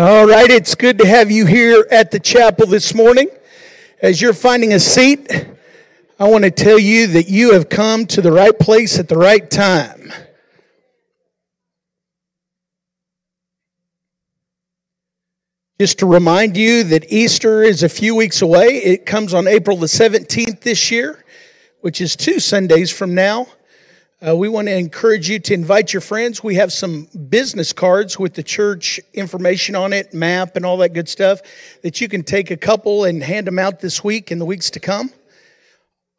All right, it's good to have you here at the chapel this morning. As you're finding a seat, I want to tell you that you have come to the right place at the right time. Just to remind you that Easter is a few weeks away. It comes on April the 17th this year, which is two Sundays from now. Uh, we want to encourage you to invite your friends. We have some business cards with the church information on it, map, and all that good stuff that you can take a couple and hand them out this week and the weeks to come.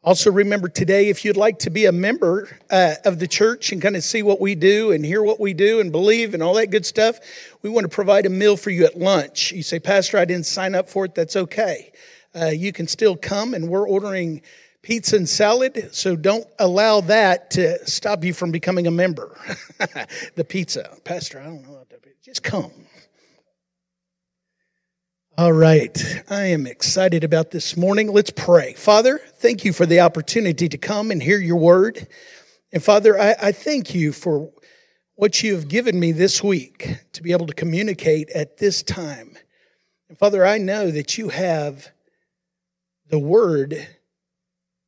Also, remember today, if you'd like to be a member uh, of the church and kind of see what we do and hear what we do and believe and all that good stuff, we want to provide a meal for you at lunch. You say, Pastor, I didn't sign up for it. That's okay. Uh, you can still come, and we're ordering pizza and salad. So don't allow that to stop you from becoming a member. the pizza. Pastor, I don't know what that. Just come. All right. I am excited about this morning. Let's pray. Father, thank you for the opportunity to come and hear your word. And Father, I, I thank you for what you have given me this week to be able to communicate at this time. And Father, I know that you have the word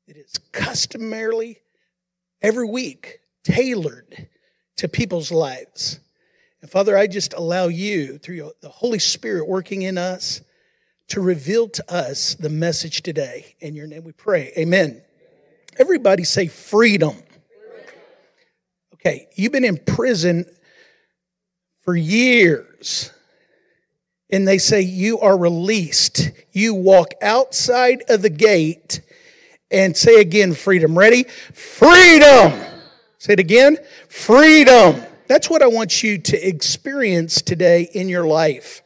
it is customarily every week tailored to people's lives. And Father, I just allow you, through the Holy Spirit working in us, to reveal to us the message today. In your name we pray. Amen. Everybody say freedom. Okay, you've been in prison for years. And they say you are released. You walk outside of the gate and say again, freedom. Ready? Freedom. Say it again. Freedom. That's what I want you to experience today in your life.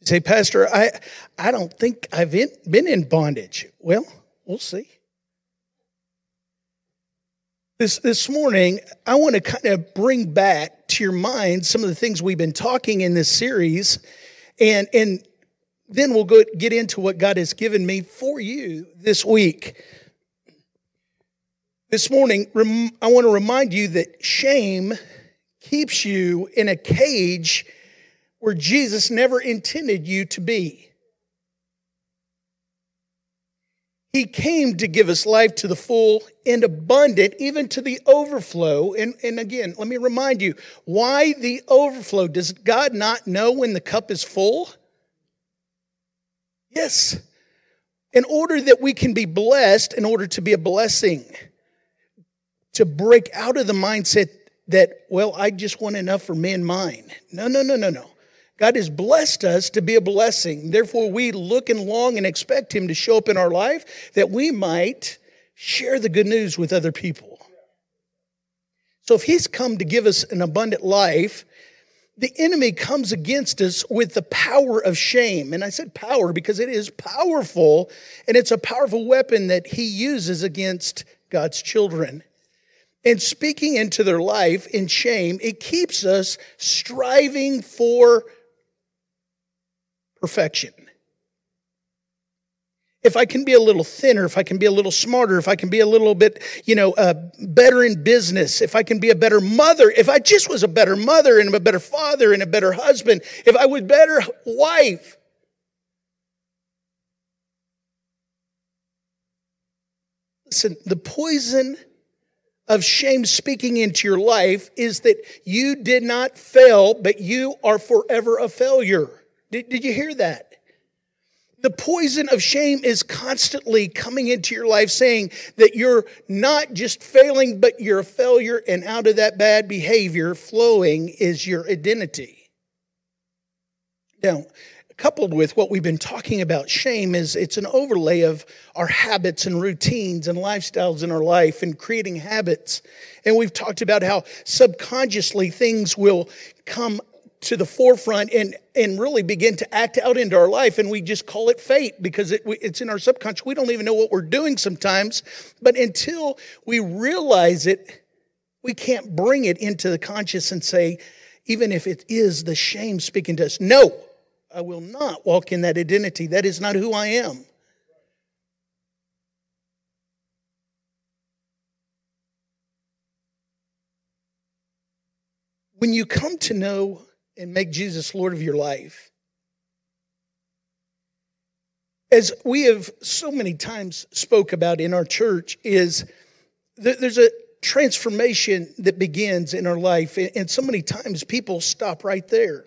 You say, Pastor, I, I don't think I've in, been in bondage. Well, we'll see. This, this morning, I want to kind of bring back to your mind some of the things we've been talking in this series and, and then we'll go get into what God has given me for you this week. This morning, I want to remind you that shame keeps you in a cage where Jesus never intended you to be. He came to give us life to the full and abundant, even to the overflow. And, and again, let me remind you why the overflow? Does God not know when the cup is full? Yes. In order that we can be blessed, in order to be a blessing, to break out of the mindset that, well, I just want enough for me and mine. No, no, no, no, no. God has blessed us to be a blessing. Therefore, we look and long and expect Him to show up in our life that we might share the good news with other people. So, if He's come to give us an abundant life, the enemy comes against us with the power of shame. And I said power because it is powerful, and it's a powerful weapon that he uses against God's children. And speaking into their life in shame, it keeps us striving for perfection if I can be a little thinner, if I can be a little smarter, if I can be a little bit, you know, uh, better in business, if I can be a better mother, if I just was a better mother and a better father and a better husband, if I was better wife. Listen, the poison of shame speaking into your life is that you did not fail, but you are forever a failure. Did, did you hear that? The poison of shame is constantly coming into your life saying that you're not just failing, but you're a failure, and out of that bad behavior flowing is your identity. Now, coupled with what we've been talking about, shame is it's an overlay of our habits and routines and lifestyles in our life and creating habits. And we've talked about how subconsciously things will come to the forefront and, and really begin to act out into our life. And we just call it fate because it, it's in our subconscious. We don't even know what we're doing sometimes. But until we realize it, we can't bring it into the conscious and say, even if it is the shame speaking to us, no, I will not walk in that identity. That is not who I am. When you come to know and make Jesus Lord of your life. As we have so many times spoke about in our church is there's a transformation that begins in our life and so many times people stop right there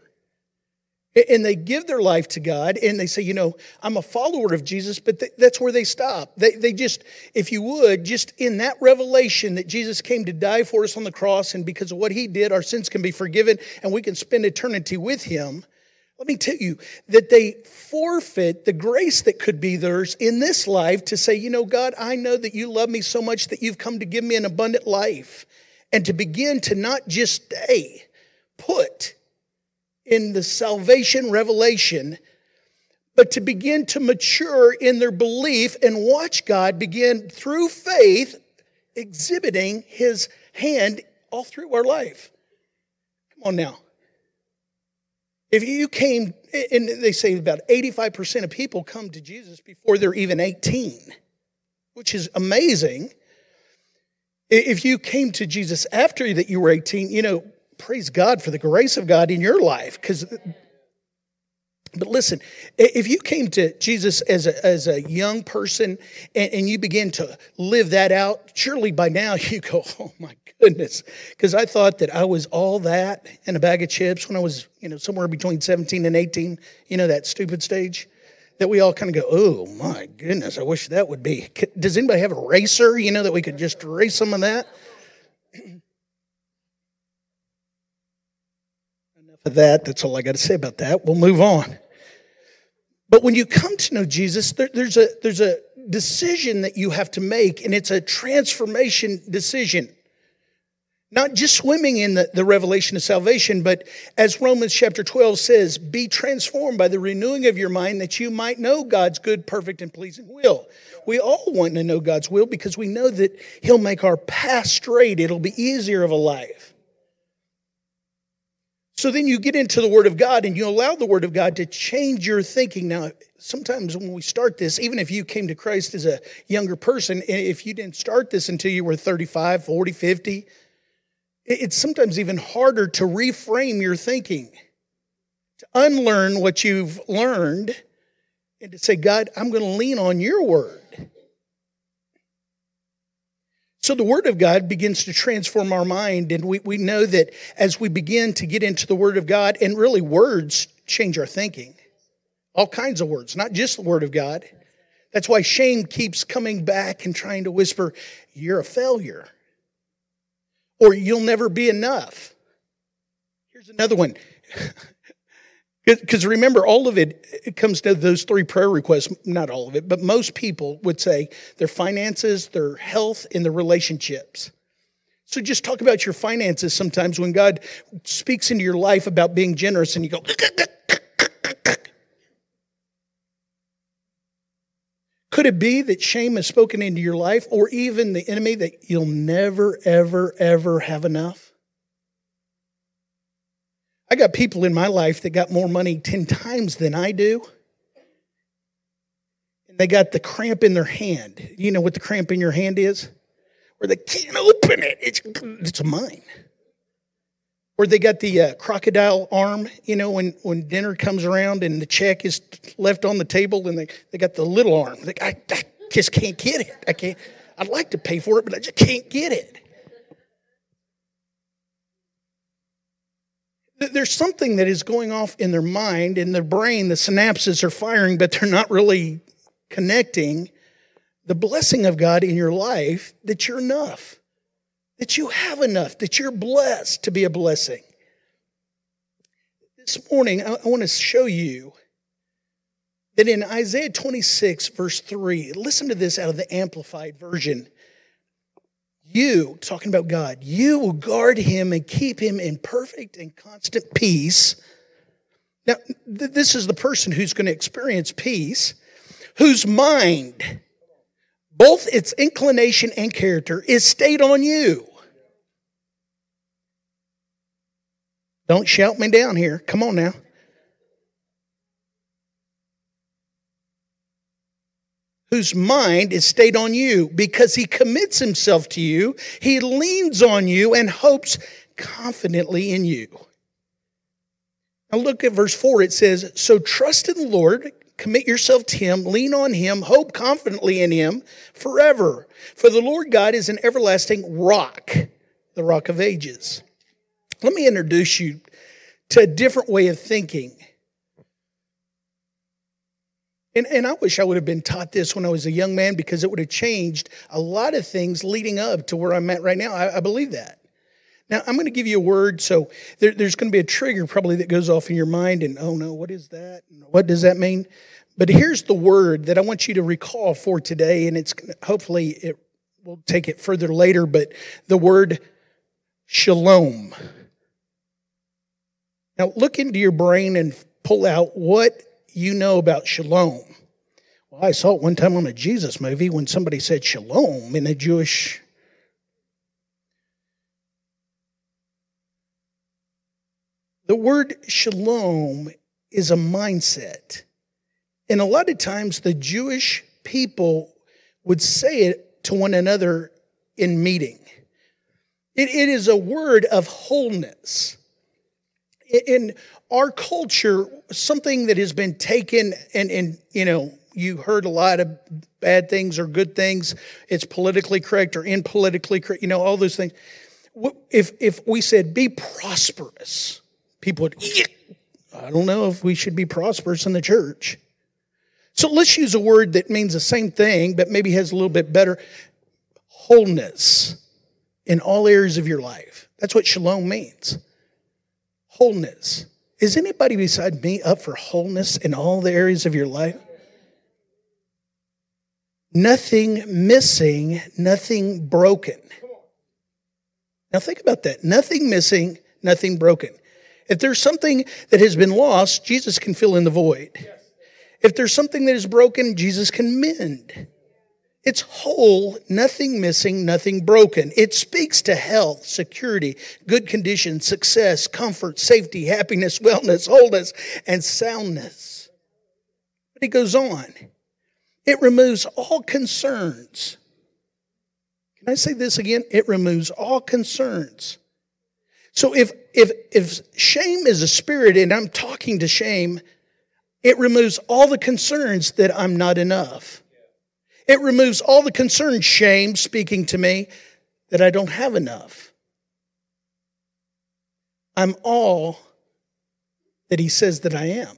and they give their life to God and they say, you know, I'm a follower of Jesus, but that's where they stop. They, they just, if you would, just in that revelation that Jesus came to die for us on the cross and because of what he did, our sins can be forgiven and we can spend eternity with him. Let me tell you that they forfeit the grace that could be theirs in this life to say, you know, God, I know that you love me so much that you've come to give me an abundant life and to begin to not just stay put in the salvation revelation, but to begin to mature in their belief and watch God begin through faith exhibiting his hand all through our life. Come on now. If you came, and they say about 85% of people come to Jesus before they're even 18, which is amazing. If you came to Jesus after that you were 18, you know, praise God for the grace of God in your life. Because, but listen, if you came to Jesus as a, as a young person and, and you begin to live that out, surely by now you go, oh my goodness. Because I thought that I was all that in a bag of chips when I was, you know, somewhere between 17 and 18, you know, that stupid stage that we all kind of go, oh my goodness, I wish that would be. Does anybody have a racer, you know, that we could just race some of that? That. That's all I got to say about that. We'll move on. But when you come to know Jesus, there, there's, a, there's a decision that you have to make, and it's a transformation decision. Not just swimming in the, the revelation of salvation, but as Romans chapter 12 says, be transformed by the renewing of your mind that you might know God's good, perfect, and pleasing will. We all want to know God's will because we know that He'll make our path straight. It'll be easier of a life. So then you get into the Word of God and you allow the Word of God to change your thinking. Now, sometimes when we start this, even if you came to Christ as a younger person, if you didn't start this until you were 35, 40, 50, it's sometimes even harder to reframe your thinking, to unlearn what you've learned, and to say, God, I'm going to lean on your Word. So the Word of God begins to transform our mind, and we, we know that as we begin to get into the Word of God, and really words change our thinking. All kinds of words, not just the Word of God. That's why shame keeps coming back and trying to whisper, You're a failure, or you'll never be enough. Here's another one Because remember, all of it, it comes to those three prayer requests, not all of it, but most people would say their finances, their health, and their relationships. So just talk about your finances sometimes when God speaks into your life about being generous and you go, Could it be that shame has spoken into your life or even the enemy that you'll never, ever, ever have enough? I got people in my life that got more money 10 times than I do. And they got the cramp in their hand. You know what the cramp in your hand is? Where they can't open it. It's, it's mine. Or they got the uh, crocodile arm, you know, when, when dinner comes around and the check is left on the table and they, they got the little arm. I, I just can't get it. I can't. I'd like to pay for it, but I just can't get it. There's something that is going off in their mind, in their brain. The synapses are firing, but they're not really connecting. The blessing of God in your life that you're enough, that you have enough, that you're blessed to be a blessing. This morning, I want to show you that in Isaiah 26, verse 3, listen to this out of the Amplified Version. You, talking about God, you will guard him and keep him in perfect and constant peace. Now, th- this is the person who's going to experience peace, whose mind, both its inclination and character, is stayed on you. Don't shout me down here. Come on now. Whose mind is stayed on you because he commits himself to you, he leans on you and hopes confidently in you. Now look at verse 4. It says, So trust in the Lord, commit yourself to him, lean on him, hope confidently in him forever. For the Lord God is an everlasting rock, the rock of ages. Let me introduce you to a different way of thinking. And, and I wish I would have been taught this when I was a young man because it would have changed a lot of things leading up to where I'm at right now. I, I believe that. Now, I'm going to give you a word. So there, there's going to be a trigger probably that goes off in your mind, and oh no, what is that? What does that mean? But here's the word that I want you to recall for today, and it's hopefully it will take it further later, but the word shalom. Now, look into your brain and pull out what you know about shalom. Well, I saw it one time on a Jesus movie when somebody said shalom in a Jewish. The word shalom is a mindset. And a lot of times the Jewish people would say it to one another in meeting. it, it is a word of wholeness. In our culture, something that has been taken and, and you know, you heard a lot of bad things or good things. It's politically correct or impolitically correct, you know, all those things. If, if we said be prosperous, people would, I don't know if we should be prosperous in the church. So let's use a word that means the same thing, but maybe has a little bit better wholeness in all areas of your life. That's what shalom means. Wholeness. Is anybody beside me up for wholeness in all the areas of your life? Nothing missing, nothing broken. Now think about that. Nothing missing, nothing broken. If there's something that has been lost, Jesus can fill in the void. If there's something that is broken, Jesus can mend. It's whole, nothing missing, nothing broken. It speaks to health, security, good condition, success, comfort, safety, happiness, wellness, wholeness, and soundness. But he goes on. It removes all concerns. Can I say this again? It removes all concerns. So if if if shame is a spirit and I'm talking to shame, it removes all the concerns that I'm not enough. It removes all the concern, shame speaking to me that I don't have enough. I'm all that he says that I am.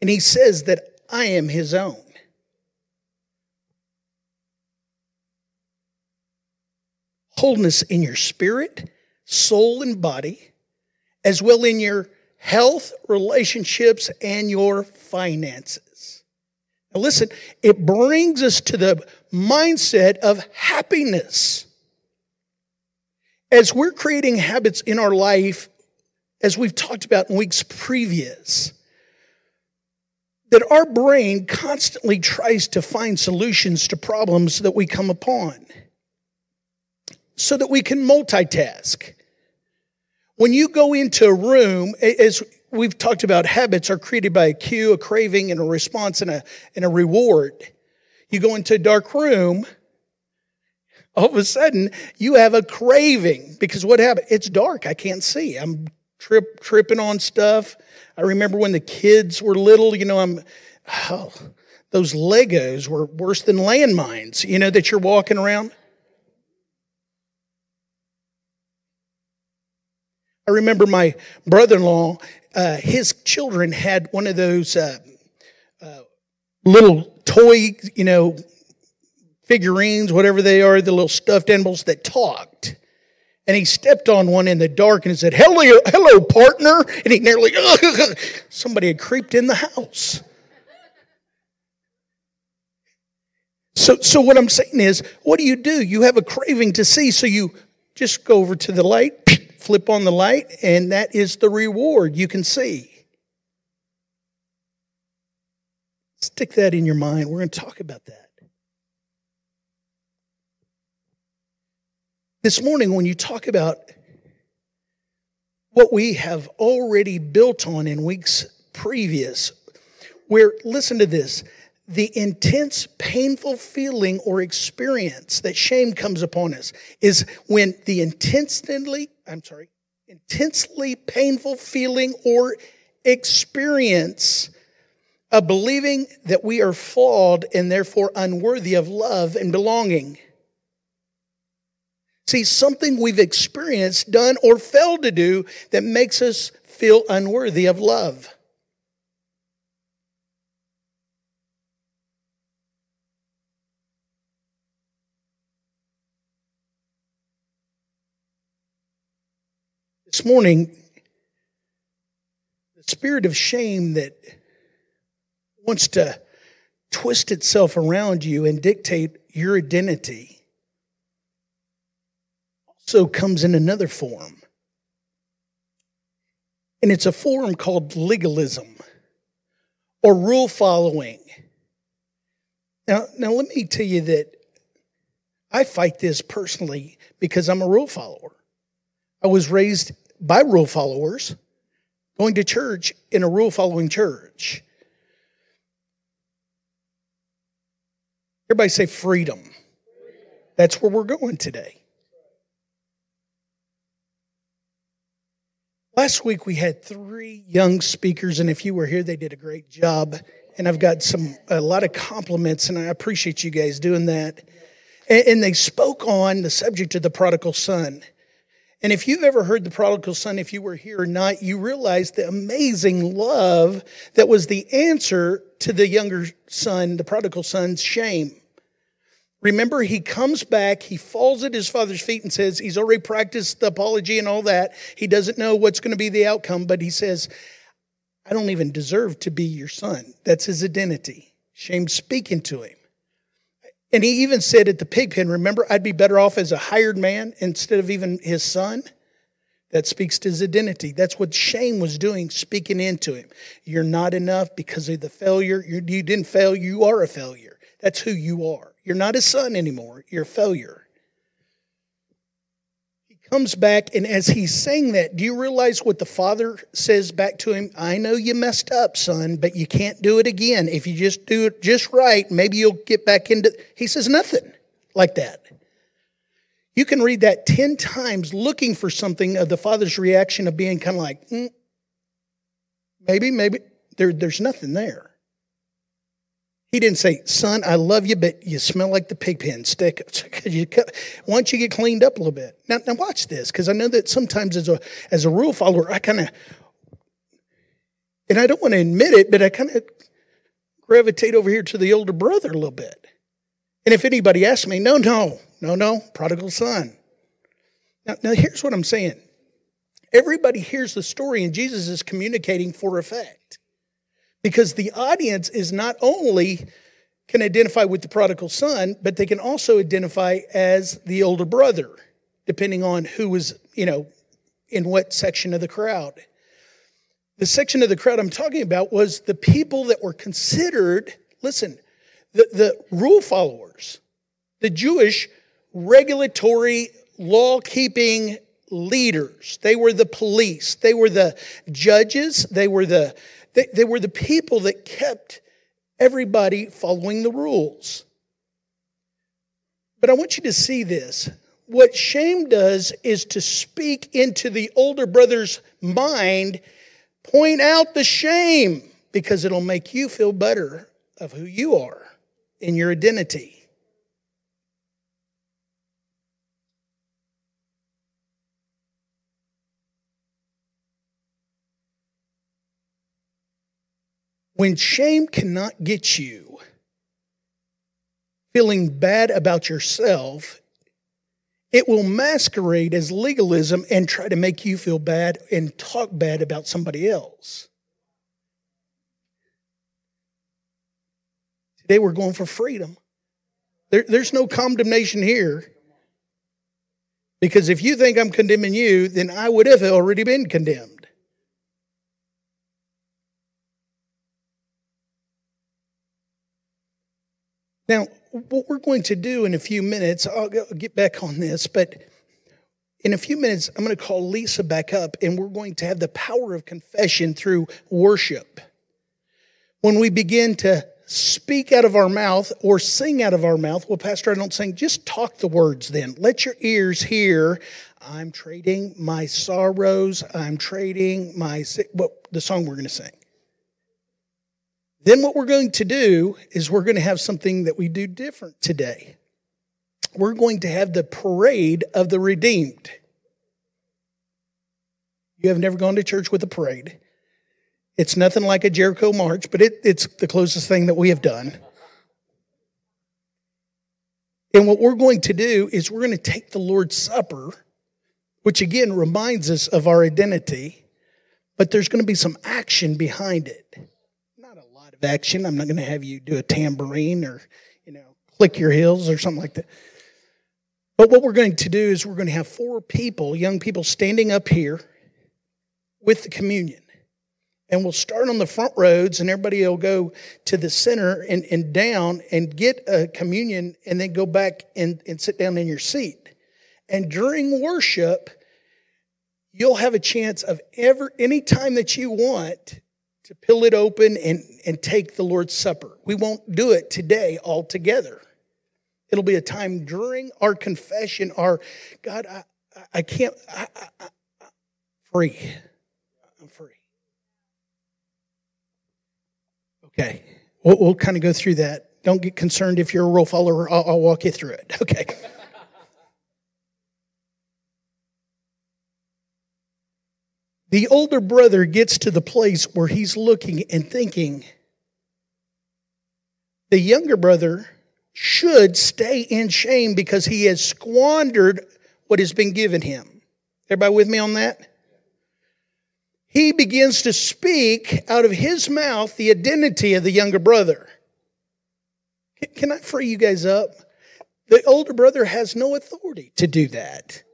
And he says that I am his own. Wholeness in your spirit, soul, and body, as well in your health, relationships, and your finances. Now, listen, it brings us to the mindset of happiness. As we're creating habits in our life, as we've talked about in weeks previous, that our brain constantly tries to find solutions to problems that we come upon so that we can multitask. When you go into a room, as we've talked about habits are created by a cue, a craving, and a response and a, and a reward. You go into a dark room, all of a sudden you have a craving because what happened? It's dark. I can't see. I'm trip, tripping on stuff. I remember when the kids were little, you know, I'm, oh, those Legos were worse than landmines, you know, that you're walking around. I remember my brother in law, uh, his children had one of those uh, uh, little toy, you know, figurines, whatever they are, the little stuffed animals that talked. And he stepped on one in the dark and said, Hello, hello, partner. And he nearly, somebody had creeped in the house. So, so what I'm saying is, what do you do? You have a craving to see, so you just go over to the light, flip on the light, and that is the reward you can see. Stick that in your mind. We're going to talk about that. This morning, when you talk about what we have already built on in weeks previous, where, listen to this, the intense, painful feeling or experience that shame comes upon us is when the intensely, I'm sorry, intensely painful feeling or experience of believing that we are flawed and therefore unworthy of love and belonging. See, something we've experienced, done, or failed to do that makes us feel unworthy of love. This morning, the spirit of shame that wants to twist itself around you and dictate your identity also comes in another form. And it's a form called legalism or rule following. Now, now let me tell you that I fight this personally because I'm a rule follower. I was raised by rule followers, going to church in a rule following church. Everybody say freedom. That's where we're going today. Last week we had three young speakers, and if you were here, they did a great job. And I've got some a lot of compliments, and I appreciate you guys doing that. And, and they spoke on the subject of the prodigal son. And if you've ever heard the prodigal son, if you were here or not, you realize the amazing love that was the answer to the younger son, the prodigal son's shame. Remember, he comes back, he falls at his father's feet and says, he's already practiced the apology and all that. He doesn't know what's going to be the outcome, but he says, I don't even deserve to be your son. That's his identity. Shame speaking to him. And he even said at the pig pen, remember, I'd be better off as a hired man instead of even his son. That speaks to his identity. That's what shame was doing, speaking into him. You're not enough because of the failure. You did not fail. You are a failure. That's who you are. You're not his son anymore. You're a failure. He comes back, and as he's saying that, do you realize what the father says back to him? I know you messed up, son, but you can't do it again. If you just do it just right, maybe you'll get back into. He says nothing like that. You can read that 10 times looking for something of the father's reaction of being kind of like, mm, maybe, maybe. There, there's nothing there. He didn't say, son, I love you, but you smell like the pig pen stick. Why don't you get cleaned up a little bit? Now, now watch this, because I know that sometimes as a, as a rule follower, I kind of, and I don't want to admit it, but I kind of gravitate over here to the older brother a little bit. And if anybody asks me, no, no, no, no, prodigal son. Now, now here's what I'm saying. Everybody hears the story, and Jesus is communicating for effect because the audience is not only can identify with the prodigal son, but they can also identify as the older brother, depending on who was, you know, in what section of the crowd. The section of the crowd I'm talking about was the people that were considered, listen, the, the rule followers, the Jewish regulatory law keeping leaders. They were the police, they were the judges, they were the they, they were the people that kept everybody following the rules. But I want you to see this. What shame does is to speak into the older brother's mind, point out the shame, because it'll make you feel better of who you are in your identity. When shame cannot get you feeling bad about yourself, it will masquerade as legalism and try to make you feel bad and talk bad about somebody else. Today we're going for freedom. There, there's no condemnation here. Because if you think I'm condemning you, then I would have already been condemned. Now, what we're going to do in a few minutes, I'll get back on this, but in a few minutes, I'm going to call Lisa back up and we're going to have the power of confession through worship. When we begin to speak out of our mouth or sing out of our mouth, well, Pastor, I don't sing, just talk the words then. Let your ears hear I'm trading my sorrows. I'm trading my what the song we're going to sing. Then what we're going to do is we're going to have something that we do different today. We're going to have the parade of the redeemed. You have never gone to church with a parade. It's nothing like a Jericho march, but it, it's the closest thing that we have done. And what we're going to do is we're going to take the Lord's Supper, which again reminds us of our identity, but there's going to be some action behind it. Action. I'm not going to have you do a tambourine or, you know, click your heels or something like that. But what we're going to do is we're going to have four people, young people, standing up here with the communion. And we'll start on the front roads, and everybody will go to the center and, and down and get a communion, and then go back and, and sit down in your seat. And during worship, you'll have a chance of ever any time that you want to peel it open and, and take the Lord's Supper. We won't do it today all together. It'll be a time during our confession, our God, I, I can't, I, I, I, free. I'm free. Okay, we'll, we'll kind of go through that. Don't get concerned if you're a rule follower, I'll, I'll walk you through it. Okay. the older brother gets to the place where he's looking and thinking, the younger brother should stay in shame because he has squandered what has been given him. Everybody with me on that? he begins to speak out of his mouth the identity of the younger brother. Can I free you guys up? The older brother has no authority to do that.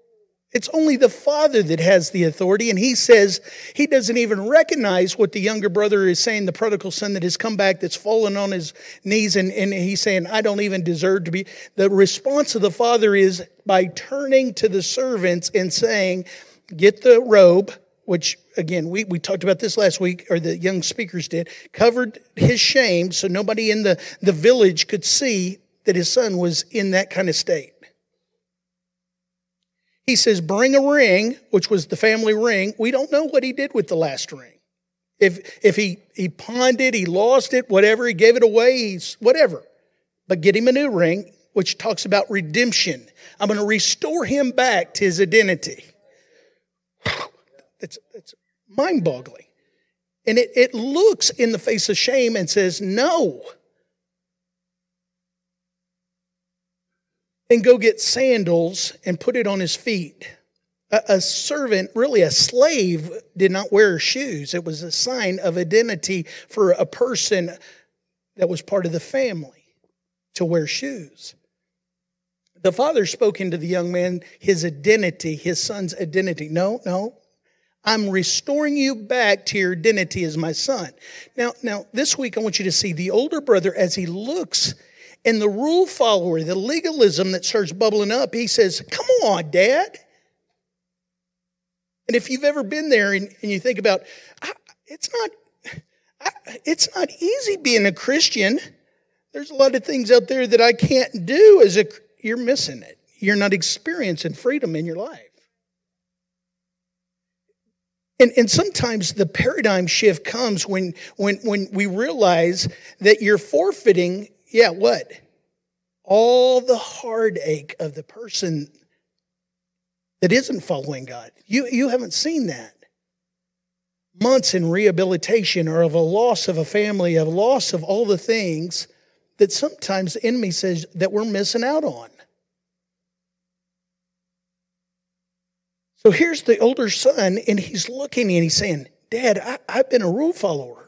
It's only the father that has the authority, and he says he doesn't even recognize what the younger brother is saying, the prodigal son that has come back, that's fallen on his knees, and, and he's saying, I don't even deserve to be. The response of the father is by turning to the servants and saying, Get the robe, which again, we, we talked about this last week, or the young speakers did, covered his shame so nobody in the, the village could see that his son was in that kind of state. He says, Bring a ring, which was the family ring. We don't know what he did with the last ring. If, if he, he pawned it, he lost it, whatever, he gave it away, he's whatever. But get him a new ring, which talks about redemption. I'm going to restore him back to his identity. It's, it's mind boggling. And it, it looks in the face of shame and says, No. And go get sandals and put it on his feet. A, a servant, really a slave, did not wear shoes. It was a sign of identity for a person that was part of the family to wear shoes. The father spoke into the young man his identity, his son's identity. No, no, I'm restoring you back to your identity as my son. Now, now this week I want you to see the older brother as he looks and the rule follower, the legalism that starts bubbling up. He says, "Come on, Dad." And if you've ever been there and, and you think about, it's not, it's not easy being a Christian. There's a lot of things out there that I can't do as a. You're missing it. You're not experiencing freedom in your life. And, and sometimes the paradigm shift comes when, when, when we realize that you're forfeiting, yeah, what? All the heartache of the person that isn't following God. You, you haven't seen that. Months in rehabilitation or of a loss of a family, of loss of all the things that sometimes the enemy says that we're missing out on. So here's the older son, and he's looking and he's saying, Dad, I, have been a rule follower.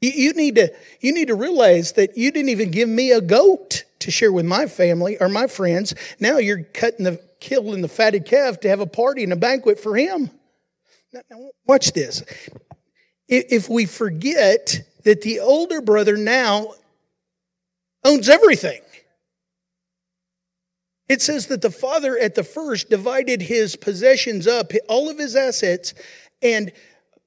You, you, need to, you need to realize that you didn't even give me a goat to share with my family or my friends. Now you're cutting the killing the fatted calf to have a party and a banquet for him. Now, now watch this. If we forget that the older brother now owns everything, it says that the father at the first divided his possessions up, all of his assets, and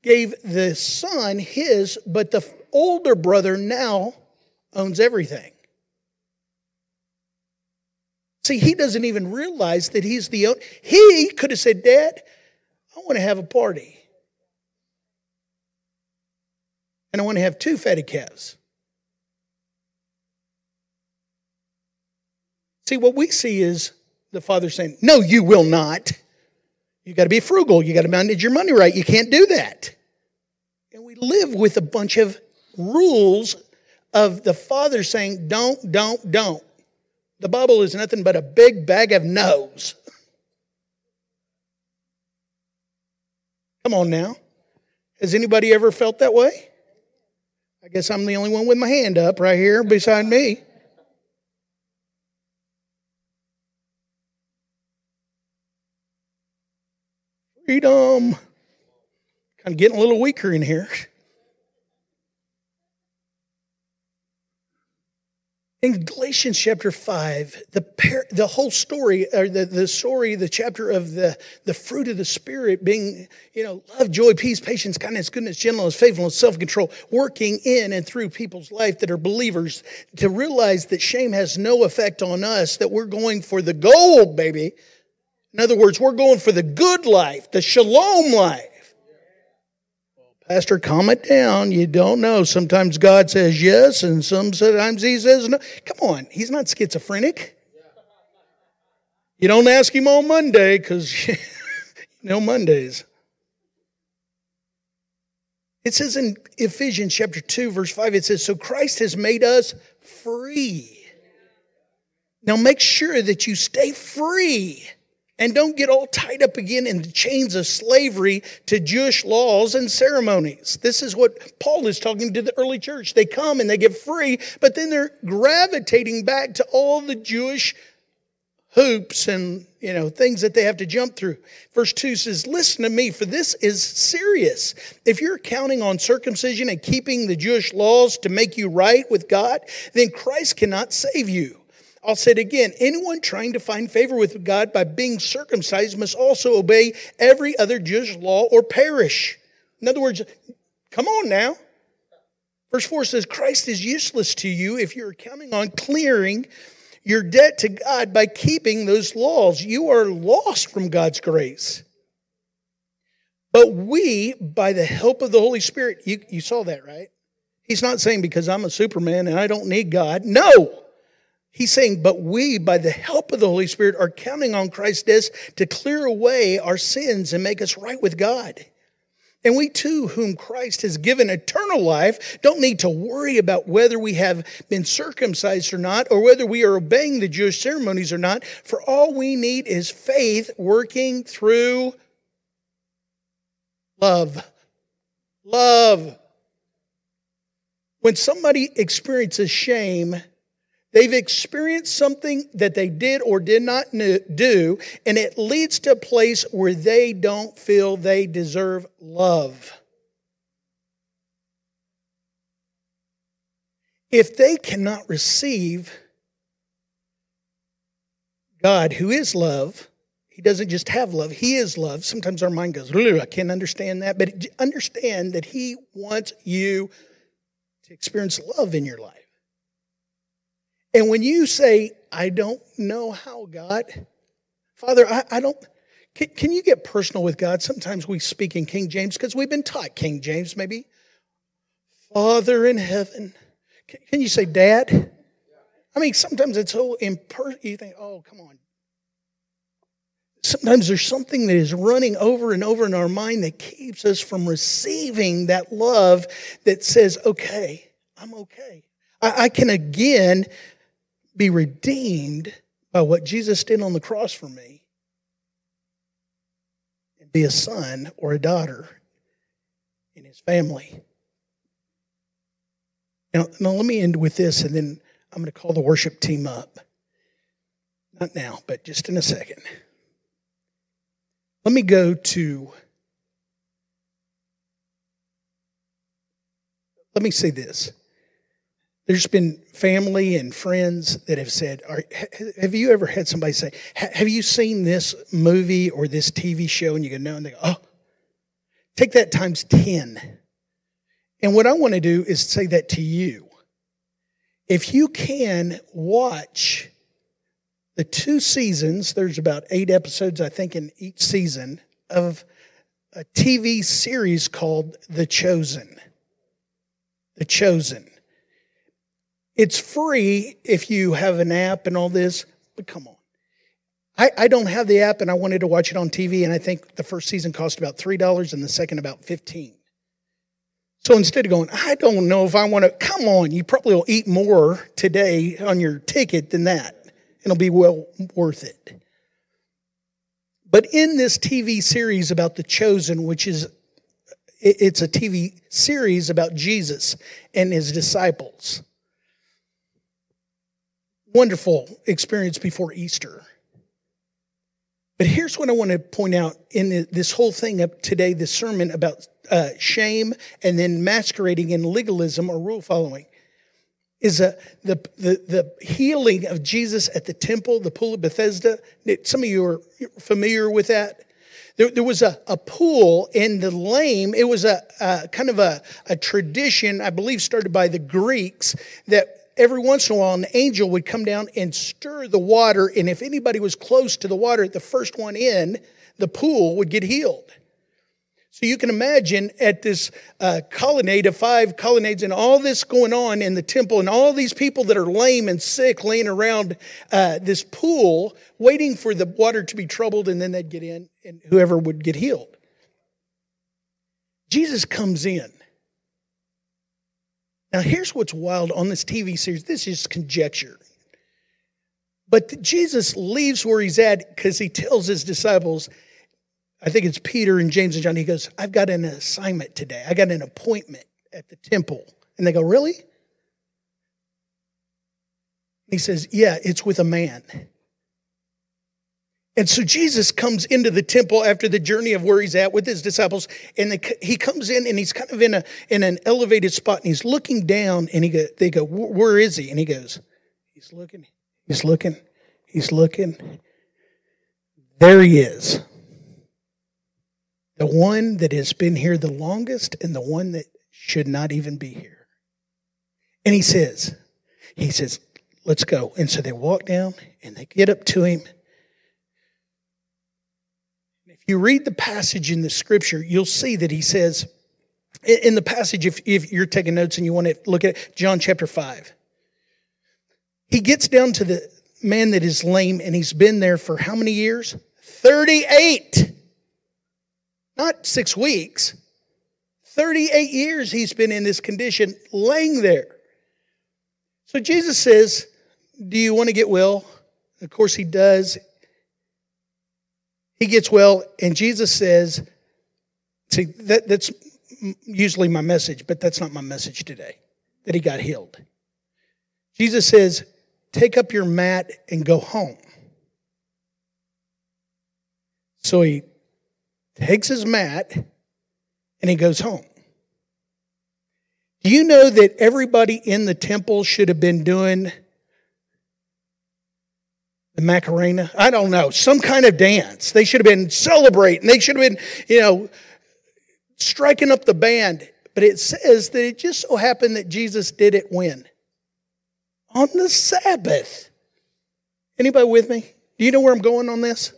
gave the son his, but the older brother now owns everything. See, he doesn't even realize that he's the owner. He could have said, Dad, I want to have a party. And I want to have two fatted calves. See, what we see is the father saying, No, you will not. You got to be frugal. You got to manage your money right. You can't do that. And we live with a bunch of rules of the father saying, Don't, don't, don't. The Bible is nothing but a big bag of no's. Come on now. Has anybody ever felt that way? I guess I'm the only one with my hand up right here beside me. Freedom. Kind of getting a little weaker in here. In Galatians chapter 5, the, par- the whole story, or the, the story, the chapter of the, the fruit of the Spirit being, you know, love, joy, peace, patience, kindness, goodness, gentleness, faithfulness, self control, working in and through people's life that are believers, to realize that shame has no effect on us, that we're going for the gold, baby. In other words, we're going for the good life, the shalom life. Pastor, calm it down. You don't know. Sometimes God says yes, and sometimes He says no. Come on, He's not schizophrenic. You don't ask Him on Monday because you know Mondays. It says in Ephesians chapter 2, verse 5, it says, So Christ has made us free. Now make sure that you stay free and don't get all tied up again in the chains of slavery to Jewish laws and ceremonies. This is what Paul is talking to the early church. They come and they get free, but then they're gravitating back to all the Jewish hoops and you know things that they have to jump through verse 2 says listen to me for this is serious if you're counting on circumcision and keeping the jewish laws to make you right with god then christ cannot save you I'll say it again. Anyone trying to find favor with God by being circumcised must also obey every other Jewish law or perish. In other words, come on now. Verse 4 says, Christ is useless to you if you're counting on clearing your debt to God by keeping those laws. You are lost from God's grace. But we, by the help of the Holy Spirit, you, you saw that, right? He's not saying because I'm a Superman and I don't need God. No. He's saying, but we, by the help of the Holy Spirit, are counting on Christ's death to clear away our sins and make us right with God. And we too, whom Christ has given eternal life, don't need to worry about whether we have been circumcised or not, or whether we are obeying the Jewish ceremonies or not. For all we need is faith working through love. Love. When somebody experiences shame, They've experienced something that they did or did not do, and it leads to a place where they don't feel they deserve love. If they cannot receive God, who is love, He doesn't just have love, He is love. Sometimes our mind goes, I can't understand that, but understand that He wants you to experience love in your life. And when you say, I don't know how, God, Father, I, I don't, can, can, you get personal with God? Sometimes we speak in King James because we've been taught King James, maybe. Father in heaven. Can, can you say, Dad? I mean, sometimes it's so impersonal. You think, oh, come on. Sometimes there's something that is running over and over in our mind that keeps us from receiving that love that says, okay, I'm okay. I, I can again be redeemed by what Jesus did on the cross for me and be a son or a daughter in his family. Now, now let me end with this and then I'm going to call the worship team up. Not now, but just in a second. Let me go to, let me say this. There's been family and friends that have said, Have you ever had somebody say, Have you seen this movie or this TV show? And you go, No. And they go, Oh, take that times 10. And what I want to do is say that to you. If you can watch the two seasons, there's about eight episodes, I think, in each season of a TV series called The Chosen. The Chosen. It's free if you have an app and all this, but come on. I, I don't have the app and I wanted to watch it on TV, and I think the first season cost about $3 and the second about 15 so instead of going, I don't know if I want to, come on, you probably will eat more today on your ticket than that. It'll be well worth it. But in this TV series about the chosen, which is it's a TV series about Jesus and his disciples. Wonderful experience before Easter. But here's what I want to point out in this whole thing up today, this sermon about uh, shame and then masquerading in legalism or rule following is the, the, the healing of Jesus at the temple, the pool of Bethesda. Some of you are familiar with that. There, there was a, a pool in the lame. It was a, a kind of a, a tradition, I believe, started by the Greeks that every once in a while an angel would come down and stir the water. And if anybody was close to the water, the first one in the pool would get healed. So you can imagine at this uh, colonnade of five colonnades and all this going on in the temple and all these people that are lame and sick laying around uh, this pool waiting for the water to be troubled and then they'd get in and whoever would get healed. Jesus comes in. Now, here's what's wild on this TV series. This is conjecture. But Jesus leaves where he's at because he tells his disciples, I think it's Peter and James and John. He goes, I've got an assignment today. I got an appointment at the temple. And they go, Really? He says, Yeah, it's with a man. And so Jesus comes into the temple after the journey of where he's at with his disciples, and they, he comes in and he's kind of in a in an elevated spot, and he's looking down, and he go, they go, "Where is he?" And he goes, "He's looking, he's looking, he's looking. There he is." the one that has been here the longest and the one that should not even be here. And he says, he says, let's go. And so they walk down and they get up to him. You read the passage in the scripture, you'll see that he says, in the passage, if, if you're taking notes and you want to look at it, John chapter 5, he gets down to the man that is lame and he's been there for how many years? 38. Not six weeks. 38 years he's been in this condition, laying there. So Jesus says, Do you want to get well? Of course, he does. He gets well, and Jesus says, See, that, that's usually my message, but that's not my message today, that he got healed. Jesus says, Take up your mat and go home. So he takes his mat, and he goes home. Do you know that everybody in the temple should have been doing the Macarena? I don't know, some kind of dance. They should have been celebrating. They should have been, you know, striking up the band. But it says that it just so happened that Jesus did it when? On the Sabbath. Anybody with me? Do you know where I'm going on this?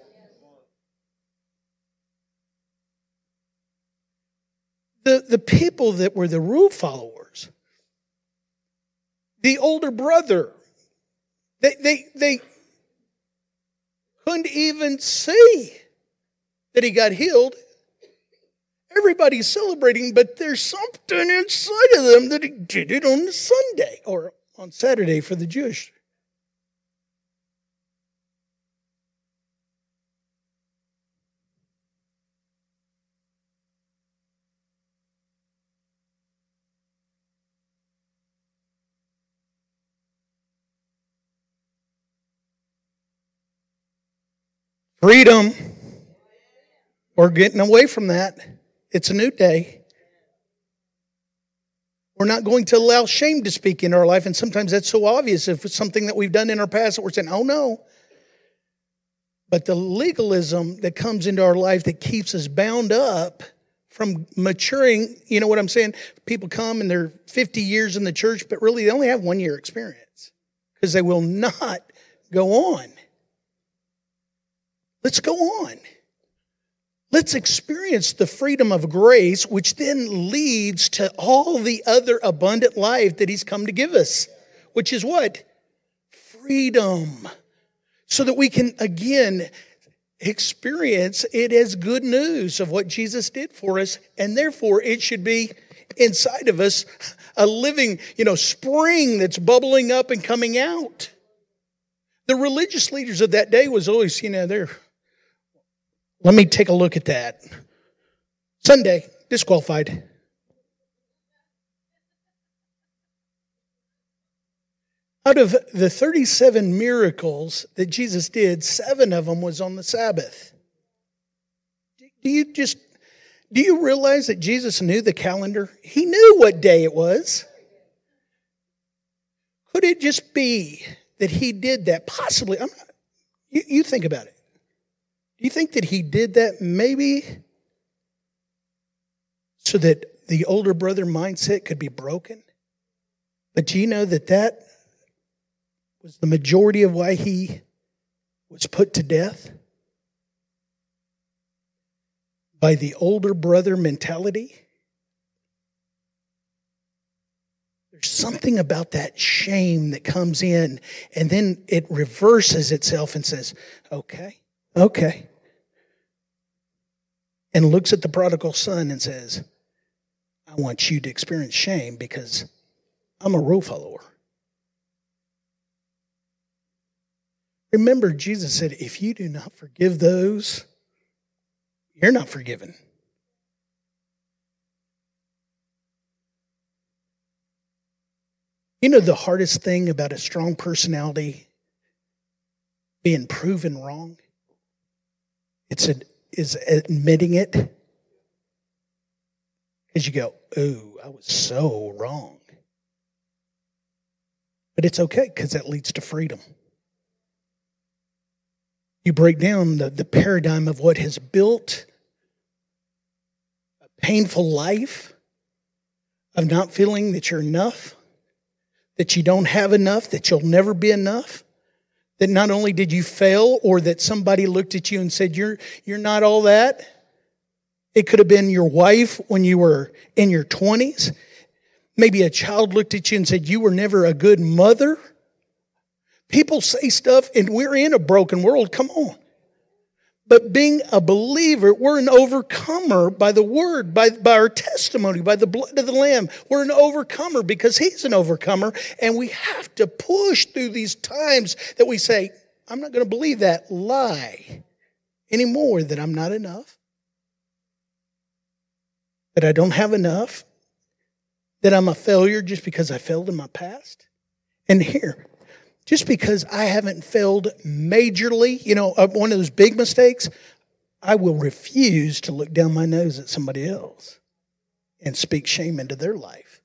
the, the people that were the rule followers, the older brother, they, they, they couldn't even see that he got healed. Everybody's celebrating, but there's something inside of them that he did it on Sunday or on Saturday for the Jewish Freedom. We're getting away from that. It's a new day. We're not going to allow shame to speak in our life. And sometimes that's so obvious if it's something that we've done in our past that we're saying, oh no. But the legalism that comes into our life that keeps us bound up from maturing, you know what I'm saying? People come and they're 50 years in the church, but really they only have one year experience because they will not go on. Let's go on. Let's experience the freedom of grace, which then leads to all the other abundant life that He's come to give us, which is what? Freedom. So that we can again experience it as good news of what Jesus did for us, and therefore it should be inside of us a living, you know, spring that's bubbling up and coming out. The religious leaders of that day was always, you know, they're let me take a look at that. Sunday, disqualified. Out of the 37 miracles that Jesus did, seven of them was on the Sabbath. Do you just do you realize that Jesus knew the calendar? He knew what day it was. Could it just be that he did that? Possibly. Not, you, you think about it. Do you think that he did that maybe so that the older brother mindset could be broken? But do you know that that was the majority of why he was put to death? By the older brother mentality? There's something about that shame that comes in, and then it reverses itself and says, okay, okay and looks at the prodigal son and says, I want you to experience shame because I'm a rule follower. Remember, Jesus said, if you do not forgive those, you're not forgiven. You know, the hardest thing about a strong personality being proven wrong? It's a is admitting it. Because you go, ooh, I was so wrong. But it's okay because that leads to freedom. You break down the, the paradigm of what has built a painful life of not feeling that you're enough, that you don't have enough, that you'll never be enough. That not only did you fail or that somebody looked at you and said, You're, you're not all that. It could have been your wife when you were in your 20s. Maybe a child looked at you and said, You were never a good mother. People say stuff, and we're in a broken world. Come on. But being a believer, we're an overcomer by the word, by, by our testimony, by the blood of the Lamb. We're an overcomer because He's an overcomer. And we have to push through these times that we say, I'm not going to believe that lie anymore, that I'm not enough, that I don't have enough, that I'm a failure just because I failed in my past. And here, just because I haven't failed majorly, you know, one of those big mistakes, I will refuse to look down my nose at somebody else and speak shame into their life.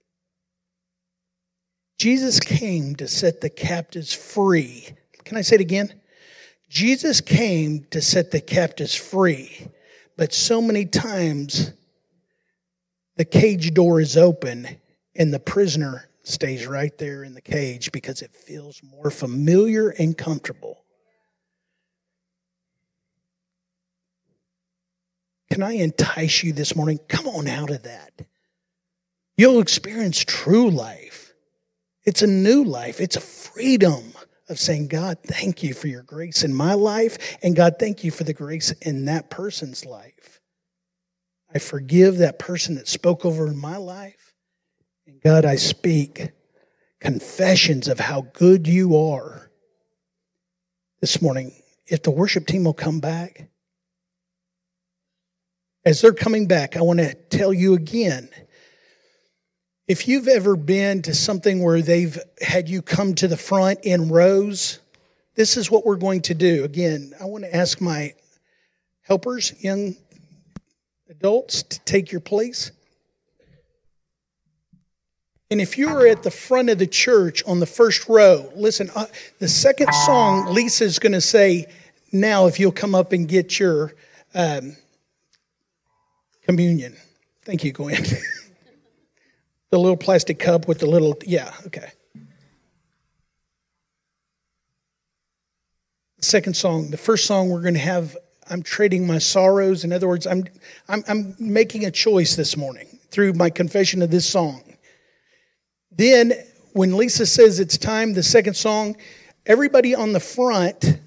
Jesus came to set the captives free. Can I say it again? Jesus came to set the captives free, but so many times the cage door is open and the prisoner stays right there in the cage because it feels more familiar and comfortable. Can I entice you this morning? Come on out of that. You'll experience true life. It's a new life, it's a freedom of saying, God, thank you for your grace in my life, and God, thank you for the grace in that person's life. I forgive that person that spoke over my life. And God, I speak confessions of how good you are this morning. If the worship team will come back, as they're coming back, I want to tell you again if you've ever been to something where they've had you come to the front in rows, this is what we're going to do. Again, I want to ask my helpers, young adults, to take your place. And if you're at the front of the church on the first row, listen, uh, the second song, Lisa's going to say, Now, if you'll come up and get your um, communion. Thank you, Gwen. the little plastic cup with the little, yeah, okay. Second song, the first song we're going to have I'm trading my sorrows. In other words, I'm, I'm, I'm making a choice this morning through my confession of this song. Then, when Lisa says it's time, the second song, everybody on the front,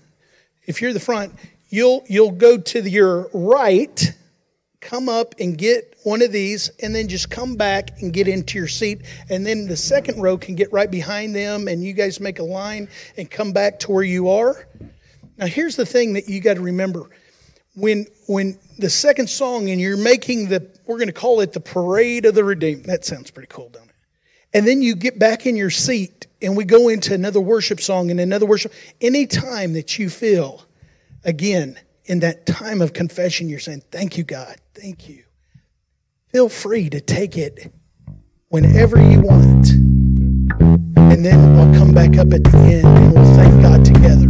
if you're the front, you'll, you'll go to your right, come up and get one of these, and then just come back and get into your seat. And then the second row can get right behind them, and you guys make a line and come back to where you are. Now, here's the thing that you got to remember when when the second song and you're making the we're going to call it the parade of the redeemed that sounds pretty cool don't and then you get back in your seat and we go into another worship song and another worship. Any time that you feel again in that time of confession you're saying thank you god. Thank you. Feel free to take it whenever you want. And then we'll come back up at the end and we'll thank god together